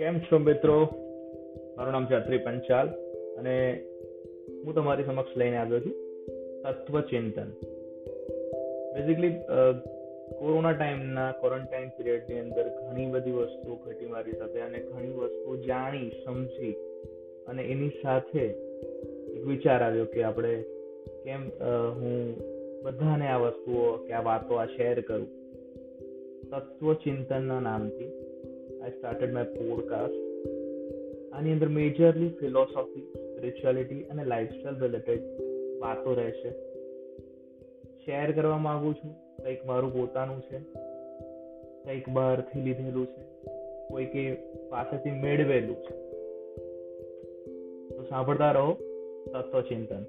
કેમ છો મિત્રો? મારું નામ છે અત્રી પંચાલ અને હું તમારી સમક્ષ લઈને આવ્યો છું તત્વચિંતન. બેઝિકલી કોરોના ટાઈમના ક્વોરન્ટાઇન પીરિયડની અંદર ઘણી બધી વસ્તુઓ ઘટી મારી સાથે અને ઘણી વસ્તુઓ જાણી, સમજી અને એની સાથે એક વિચાર આવ્યો કે આપણે કેમ હું બધાને આ વસ્તુઓ, કે આ વાતો આ શેર કરું. તત્વચિંતનના નામથી આઈ સ્ટાર્ટેડ માય પોડકાસ્ટ આની અંદર મેજરલી ફિલોસોફી સ્પિરિચ્યુઆલિટી અને લાઈફસ્ટાઈલ રિલેટેડ વાતો રહેશે શેર કરવા માગું છું. કંઈક મારું પોતાનું છે. કંઈક બહારથી લીધેલું છે. કોઈકે પાસેથી મેળવેલું છે. તો સાંભળતા રહો તત્વચિંતન.